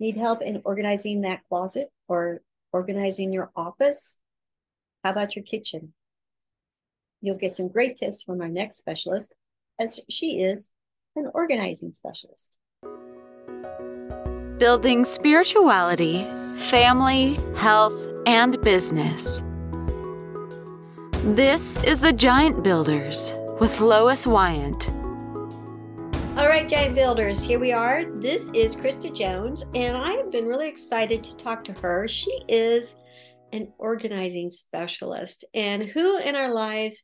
Need help in organizing that closet or organizing your office? How about your kitchen? You'll get some great tips from our next specialist, as she is an organizing specialist. Building spirituality, family, health, and business. This is the Giant Builders with Lois Wyant. All right, Giant Builders, here we are. This is Christa Jones, and I have been really excited to talk to her. She is an organizing specialist, and who in our lives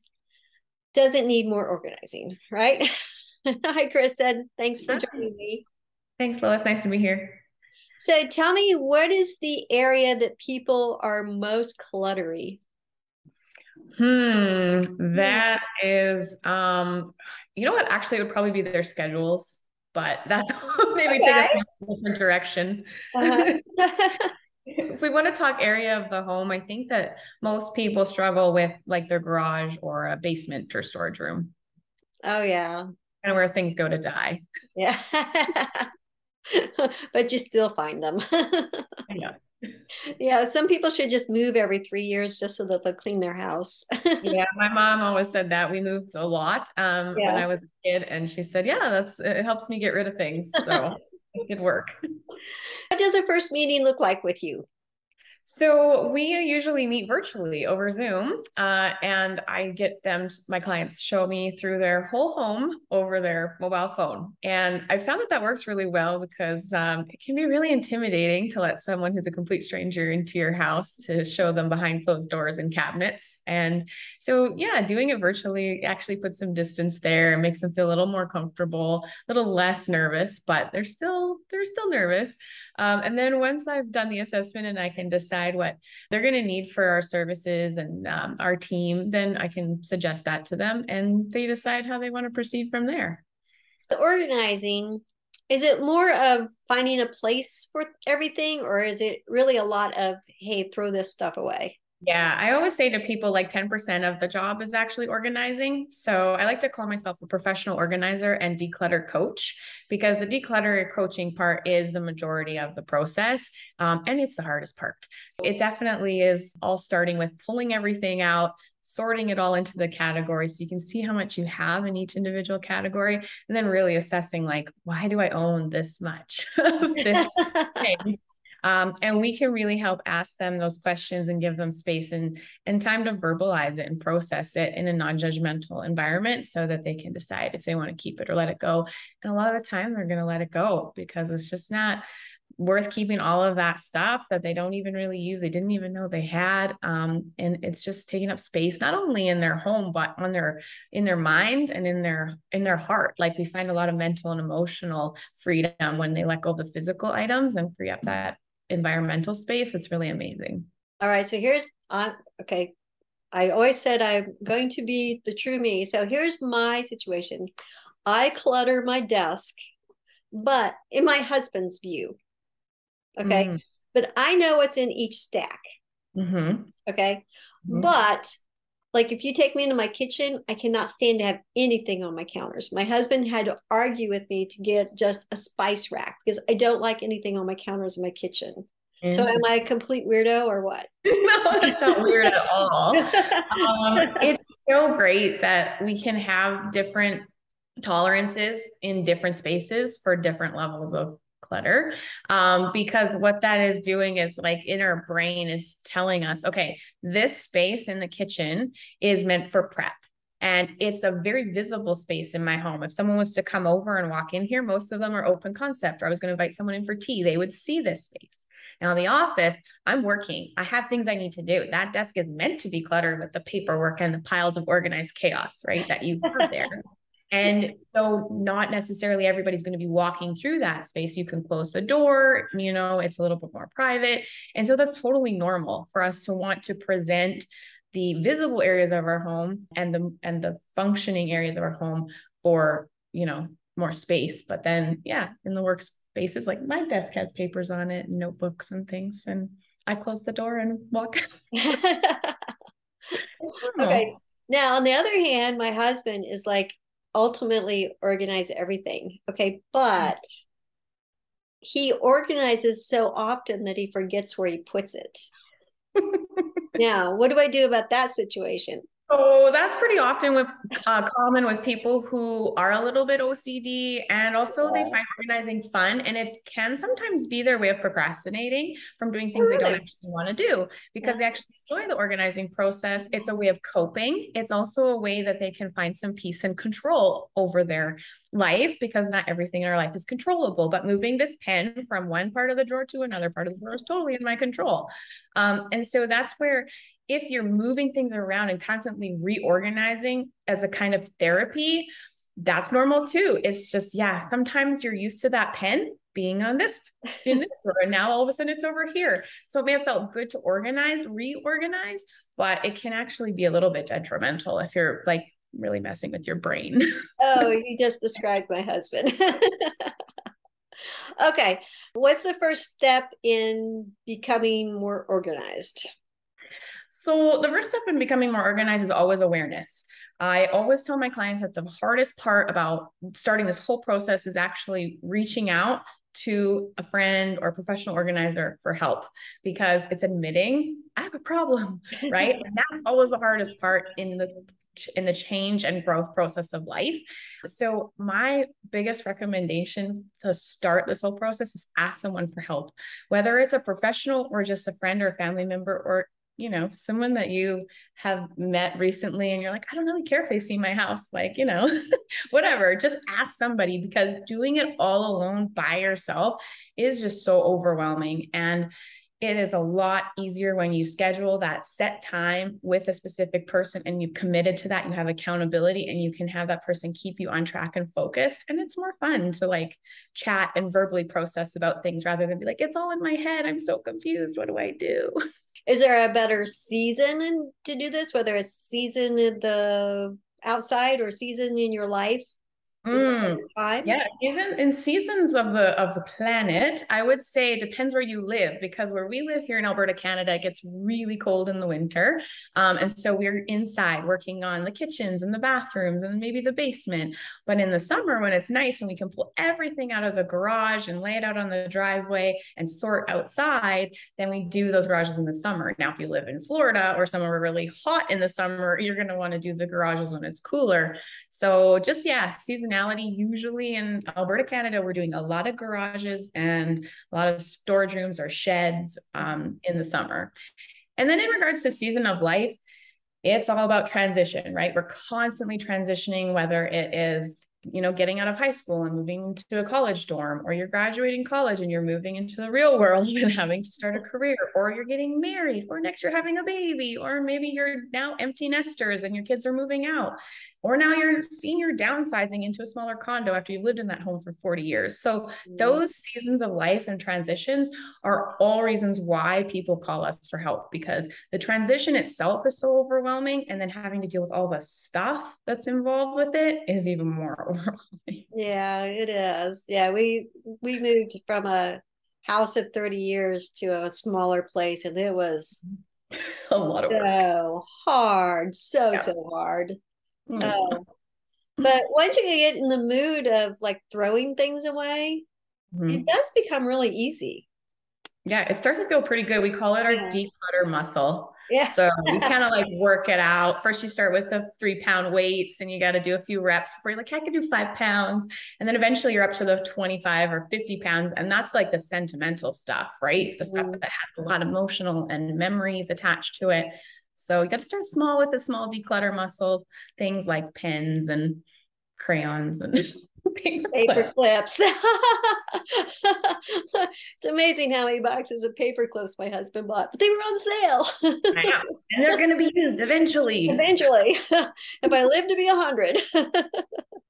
doesn't need more organizing, right? Hi, Christa. Thanks for joining me. Thanks, Lois. Nice to be here. So, tell me, what is the area that people are most cluttery? Hmm, that is um you know what actually it would probably be their schedules, but that's maybe okay. take us in a different direction. Uh-huh. if we want to talk area of the home, I think that most people struggle with like their garage or a basement or storage room. Oh yeah. Kind of where things go to die. Yeah. but you still find them. yeah yeah, some people should just move every three years just so that they'll clean their house. yeah, my mom always said that. We moved a lot um, yeah. when I was a kid, and she said, "Yeah, that's it helps me get rid of things." So it could work. What does a first meeting look like with you? So we usually meet virtually over Zoom, uh, and I get them, my clients, show me through their whole home over their mobile phone. And I found that that works really well because um, it can be really intimidating to let someone who's a complete stranger into your house to show them behind closed doors and cabinets. And so, yeah, doing it virtually actually puts some distance there and makes them feel a little more comfortable, a little less nervous, but they're still they're still nervous. Um, and then once I've done the assessment and I can decide what they're going to need for our services and um, our team, then I can suggest that to them and they decide how they want to proceed from there. The organizing, is it more of finding a place for everything or is it really a lot of, hey, throw this stuff away? Yeah, I always say to people like 10% of the job is actually organizing. So I like to call myself a professional organizer and declutter coach because the declutter coaching part is the majority of the process. Um, and it's the hardest part. It definitely is all starting with pulling everything out, sorting it all into the categories so you can see how much you have in each individual category and then really assessing like why do i own this much of this thing um, and we can really help ask them those questions and give them space and, and time to verbalize it and process it in a non-judgmental environment so that they can decide if they want to keep it or let it go. And a lot of the time they're going to let it go because it's just not worth keeping all of that stuff that they don't even really use they didn't even know they had um, and it's just taking up space not only in their home but on their in their mind and in their in their heart like we find a lot of mental and emotional freedom when they let go of the physical items and free up that environmental space it's really amazing all right so here's uh, okay i always said i'm going to be the true me so here's my situation i clutter my desk but in my husband's view okay mm. but i know what's in each stack mm-hmm. okay mm-hmm. but like if you take me into my kitchen, I cannot stand to have anything on my counters. My husband had to argue with me to get just a spice rack because I don't like anything on my counters in my kitchen. So am I a complete weirdo or what? no, it's not weird at all. Um, it's so great that we can have different tolerances in different spaces for different levels of clutter um, because what that is doing is like in our brain is telling us okay this space in the kitchen is meant for prep and it's a very visible space in my home if someone was to come over and walk in here most of them are open concept or i was going to invite someone in for tea they would see this space now, the office, I'm working. I have things I need to do. That desk is meant to be cluttered with the paperwork and the piles of organized chaos, right? That you have there. And so, not necessarily everybody's going to be walking through that space. You can close the door, you know, it's a little bit more private. And so, that's totally normal for us to want to present the visible areas of our home and the and the functioning areas of our home for you know more space. But then yeah in the workspaces like my desk has papers on it and notebooks and things and i close the door and walk okay. Now on the other hand my husband is like ultimately organize everything. Okay. Mm-hmm. But he organizes so often that he forgets where he puts it. now, what do I do about that situation? So that's pretty often with uh, common with people who are a little bit OCD, and also they find organizing fun, and it can sometimes be their way of procrastinating from doing things really? they don't actually want to do because yeah. they actually enjoy the organizing process. It's a way of coping. It's also a way that they can find some peace and control over their life because not everything in our life is controllable. But moving this pen from one part of the drawer to another part of the drawer is totally in my control. Um, and so that's where if you're moving things around and constantly reorganizing as a kind of therapy, that's normal too. It's just, yeah, sometimes you're used to that pen being on this in this drawer, and now all of a sudden it's over here. So it may have felt good to organize, reorganize, but it can actually be a little bit detrimental if you're like really messing with your brain. oh, you just described my husband. okay. What's the first step in becoming more organized? So, the first step in becoming more organized is always awareness. I always tell my clients that the hardest part about starting this whole process is actually reaching out to a friend or professional organizer for help because it's admitting I have a problem, right? and that's always the hardest part in the in the change and growth process of life. So my biggest recommendation to start this whole process is ask someone for help, whether it's a professional or just a friend or a family member or you know, someone that you have met recently and you're like, I don't really care if they see my house, like, you know, whatever, just ask somebody because doing it all alone by yourself is just so overwhelming. And it is a lot easier when you schedule that set time with a specific person and you've committed to that you have accountability and you can have that person keep you on track and focused. And it's more fun to like chat and verbally process about things rather than be like it's all in my head. I'm so confused. What do i do? Is there a better season to do this whether it's season in the outside or season in your life Mm, yeah, season in seasons of the of the planet, I would say it depends where you live because where we live here in Alberta, Canada, it gets really cold in the winter, um, and so we're inside working on the kitchens and the bathrooms and maybe the basement. But in the summer, when it's nice and we can pull everything out of the garage and lay it out on the driveway and sort outside, then we do those garages in the summer. Now, if you live in Florida or somewhere really hot in the summer, you're going to want to do the garages when it's cooler. So just yeah, Usually in Alberta, Canada, we're doing a lot of garages and a lot of storage rooms or sheds um, in the summer. And then in regards to season of life, it's all about transition, right? We're constantly transitioning, whether it is you know, getting out of high school and moving to a college dorm, or you're graduating college and you're moving into the real world and having to start a career, or you're getting married, or next you're having a baby, or maybe you're now empty nesters and your kids are moving out, or now you're senior downsizing into a smaller condo after you've lived in that home for 40 years. So mm-hmm. those seasons of life and transitions are all reasons why people call us for help because the transition itself is so overwhelming and then having to deal with all the stuff that's involved with it is even more yeah, it is. Yeah, we we moved from a house of 30 years to a smaller place and it was a lot of so work. hard, so yeah. so hard. Mm. Uh, but once you get in the mood of like throwing things away, mm-hmm. it does become really easy. Yeah, it starts to feel pretty good. We call it our yeah. declutter muscle. Yeah. So you kind of like work it out. First, you start with the three pound weights and you got to do a few reps before you're like, I can do five pounds. And then eventually you're up to the 25 or 50 pounds. And that's like the sentimental stuff, right? The mm-hmm. stuff that has a lot of emotional and memories attached to it. So you got to start small with the small declutter muscles, things like pens and crayons and paper, paper clips. it's amazing how many boxes of paper clips my husband bought, but they were on sale. and they're going to be used eventually. Eventually, if I live to be a hundred.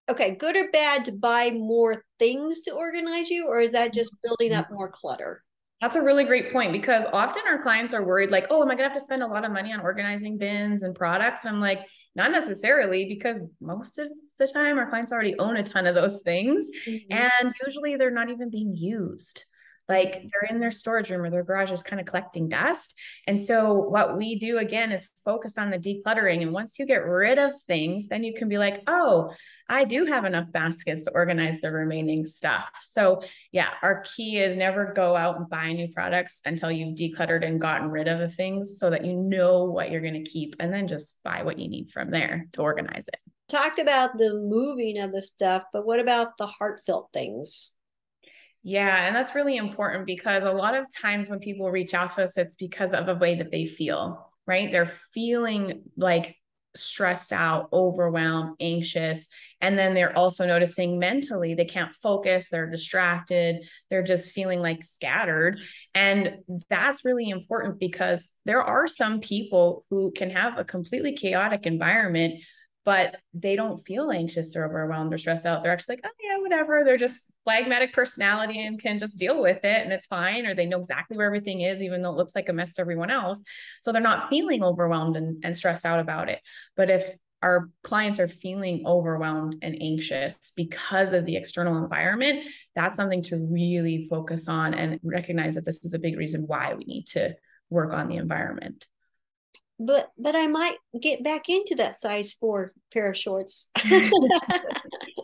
okay, good or bad to buy more things to organize you, or is that just building up more clutter? That's a really great point because often our clients are worried, like, oh, am I going to have to spend a lot of money on organizing bins and products? And I'm like, not necessarily, because most of the time our clients already own a ton of those things. Mm-hmm. And usually they're not even being used. like they're in their storage room or their garage is kind of collecting dust. And so what we do again is focus on the decluttering. And once you get rid of things, then you can be like, oh, I do have enough baskets to organize the remaining stuff. So yeah, our key is never go out and buy new products until you've decluttered and gotten rid of the things so that you know what you're going to keep and then just buy what you need from there to organize it. Talked about the moving of the stuff, but what about the heartfelt things? Yeah, and that's really important because a lot of times when people reach out to us, it's because of a way that they feel, right? They're feeling like stressed out, overwhelmed, anxious. And then they're also noticing mentally they can't focus, they're distracted, they're just feeling like scattered. And that's really important because there are some people who can have a completely chaotic environment but they don't feel anxious or overwhelmed or stressed out. They're actually like, oh yeah, whatever. They're just phlegmatic personality and can just deal with it and it's fine. Or they know exactly where everything is, even though it looks like a mess to everyone else. So they're not feeling overwhelmed and, and stressed out about it. But if our clients are feeling overwhelmed and anxious because of the external environment, that's something to really focus on and recognize that this is a big reason why we need to work on the environment but but I might get back into that size four pair of shorts.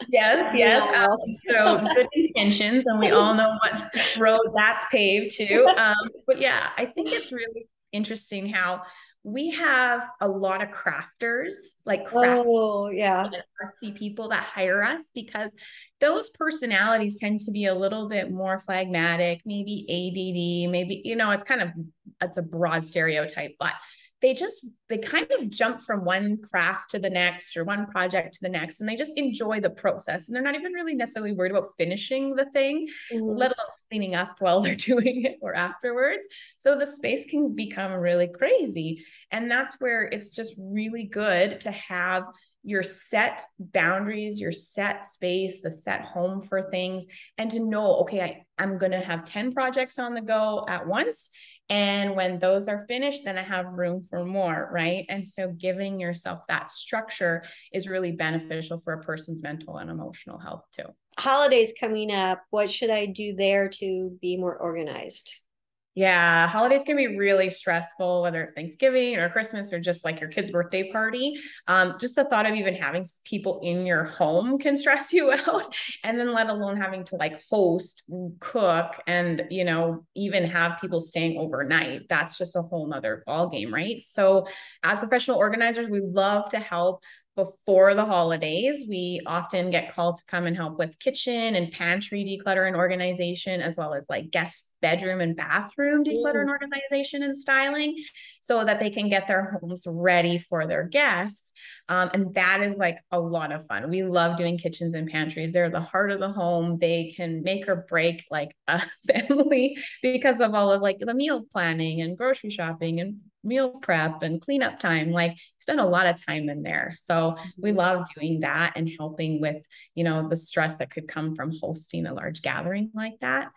yes, yes. Um, so good intentions, and we all know what road that's paved to. Um, but yeah, I think it's really interesting how we have a lot of crafters, like crafters, oh yeah, artsy people that hire us because those personalities tend to be a little bit more phlegmatic, maybe ADD, maybe you know, it's kind of it's a broad stereotype, but they just they kind of jump from one craft to the next or one project to the next and they just enjoy the process and they're not even really necessarily worried about finishing the thing mm-hmm. let alone cleaning up while they're doing it or afterwards so the space can become really crazy and that's where it's just really good to have your set boundaries, your set space, the set home for things, and to know, okay, I, I'm going to have 10 projects on the go at once. And when those are finished, then I have room for more, right? And so giving yourself that structure is really beneficial for a person's mental and emotional health too. Holidays coming up. What should I do there to be more organized? Yeah, holidays can be really stressful, whether it's Thanksgiving or Christmas or just like your kid's birthday party. Um, just the thought of even having people in your home can stress you out. And then let alone having to like host, cook, and you know, even have people staying overnight. That's just a whole nother ball game, right? So as professional organizers, we love to help before the holidays. We often get called to come and help with kitchen and pantry declutter and organization, as well as like guest bedroom and bathroom declutter and organization and styling, so that they can get their homes ready for their guests. Um, and that is like a lot of fun. We love doing kitchens and pantries. They're the heart of the home. They can make or break like a family because of all of like the meal planning and grocery shopping and meal prep and cleanup time like spend a lot of time in there. So we mm-hmm. love doing that and helping with you know the stress that could come from hosting a large gathering like that.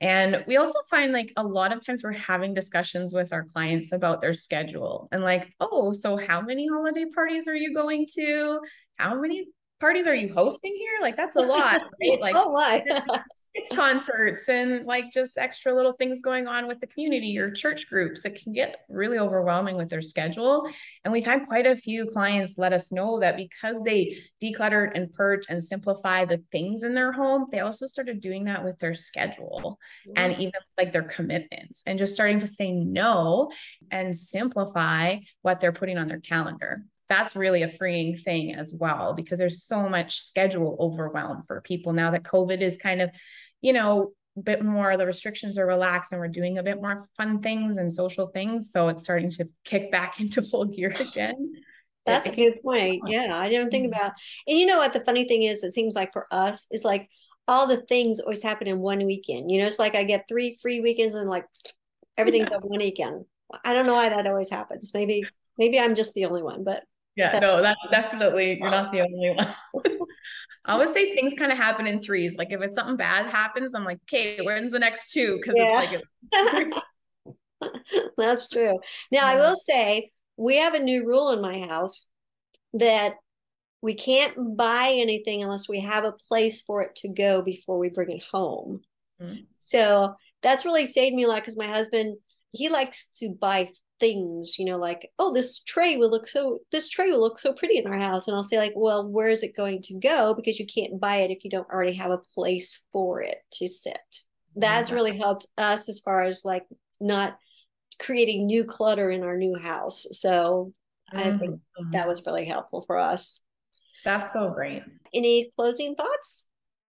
And we also find like a lot of times we're having discussions with our clients about their schedule and like oh so how many holiday parties are you going to? How many parties are you hosting here? Like that's a lot right? Like oh my kids concerts and like just extra little things going on with the community or church groups. It can get really overwhelming with their schedule. And we've had quite a few clients let us know that because they decluttered and purged and simplify the things in their home, they also started doing that with their schedule and even like their commitments and just starting to say no and simplify what they're putting on their calendar that's really a freeing thing as well because there's so much schedule overwhelm for people now that covid is kind of you know a bit more the restrictions are relaxed and we're doing a bit more fun things and social things. So it's starting to kick back into full gear again. That's a good point. yeah i didn't think mm-hmm. about and you know what the funny thing is it seems like for us is like all the things always happen in one weekend you know it's like i get three free weekends and like everything's yeah. on one weekend. I don't know why that always happens. Maybe maybe i'm just the only one but yeah, no, that's definitely you're not the only one. I always say things kind of happen in threes. Like if it's something bad happens, I'm like, okay, when's the next two? Because yeah. it's like that's true. Now I will say we have a new rule in my house that we can't buy anything unless we have a place for it to go before we bring it home. Mm-hmm. So that's really saved me a lot because my husband he likes to buy things you know like oh this tray will look so this tray will look so pretty in our house. And i'll say like well where is it going to go? Because you can't buy it if you don't already have a place for it to sit. That's really helped us as far as like not creating new clutter in our new house. So i think Mhm. that was really helpful for us. That's so great. any closing thoughts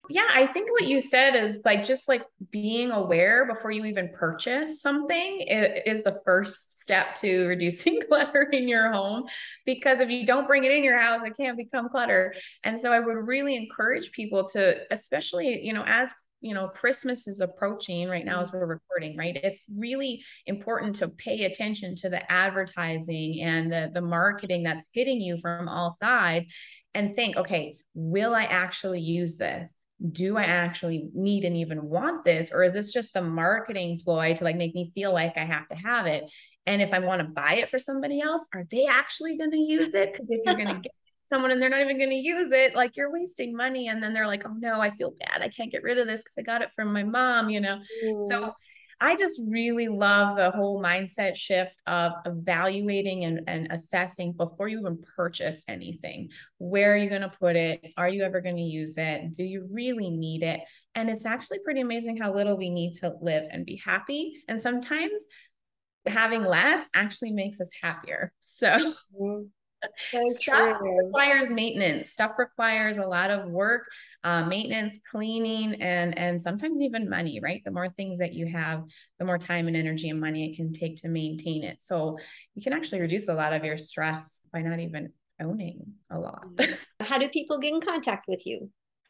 Yeah, I think what you said is like just like being aware before you even purchase something is the first step to reducing clutter in your home. Because if you don't bring it in your house, it can't become clutter. And so I would really encourage people to, especially, you know, as you know, Christmas is approaching right now as we're recording, right? It's really important to pay attention to the advertising and the, the marketing that's hitting you from all sides and think, okay, will I actually use this? Do I actually need and even want this? Or is this just the marketing ploy to like make me feel like I have to have it? And if I want to buy it for somebody else, are they actually going to use it? Because if you're going to get someone and they're not even going to use it, like you're wasting money. And then they're like, oh no, I feel bad. I can't get rid of this because I got it from my mom, you know? So I just really love the whole mindset shift of evaluating and, and assessing before you even purchase anything. Where are you going to put it? Are you ever going to use it? Do you really need it? And it's actually pretty amazing how little we need to live and be happy. And sometimes having less actually makes us happier. So Mhm. So stuff true. requires maintenance stuff requires a lot of work uh, maintenance cleaning and and sometimes even money right the more things that you have the more time and energy and money it can take to maintain it so you can actually reduce a lot of your stress by not even owning a lot How do people get in contact with you?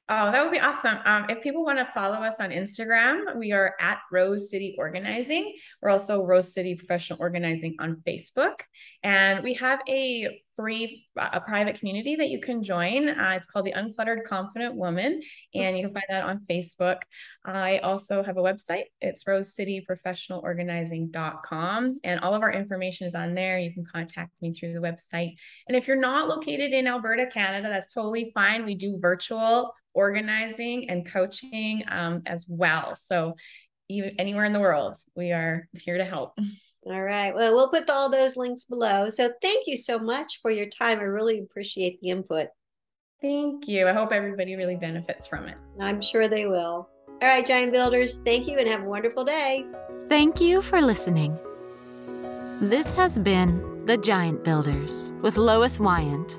Oh, that would be awesome. Um, if people want to follow us on Instagram, we are at Rose City Organizing. We're also Rose City Professional Organizing on Facebook. And we have a free, a private community that you can join. Uh, it's called the Uncluttered Confident Woman, and you can find that on Facebook. I also have a website. It's rosecityprofessionalorganizing.com. And all of our information is on there. You can contact me through the website. And if you're not located in Alberta, Canada, that's totally fine. We do virtual organizing and coaching um, as well. So, even anywhere in the world, we are here to help. All right. Well, we'll put all those links below. So thank you so much for your time. I really appreciate the input. Thank you. I hope everybody really benefits from it. I'm sure they will. All right, Giant Builders, thank you and have a wonderful day. Thank you for listening. This has been The Giant Builders with Lois Wyant.